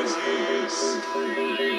as he.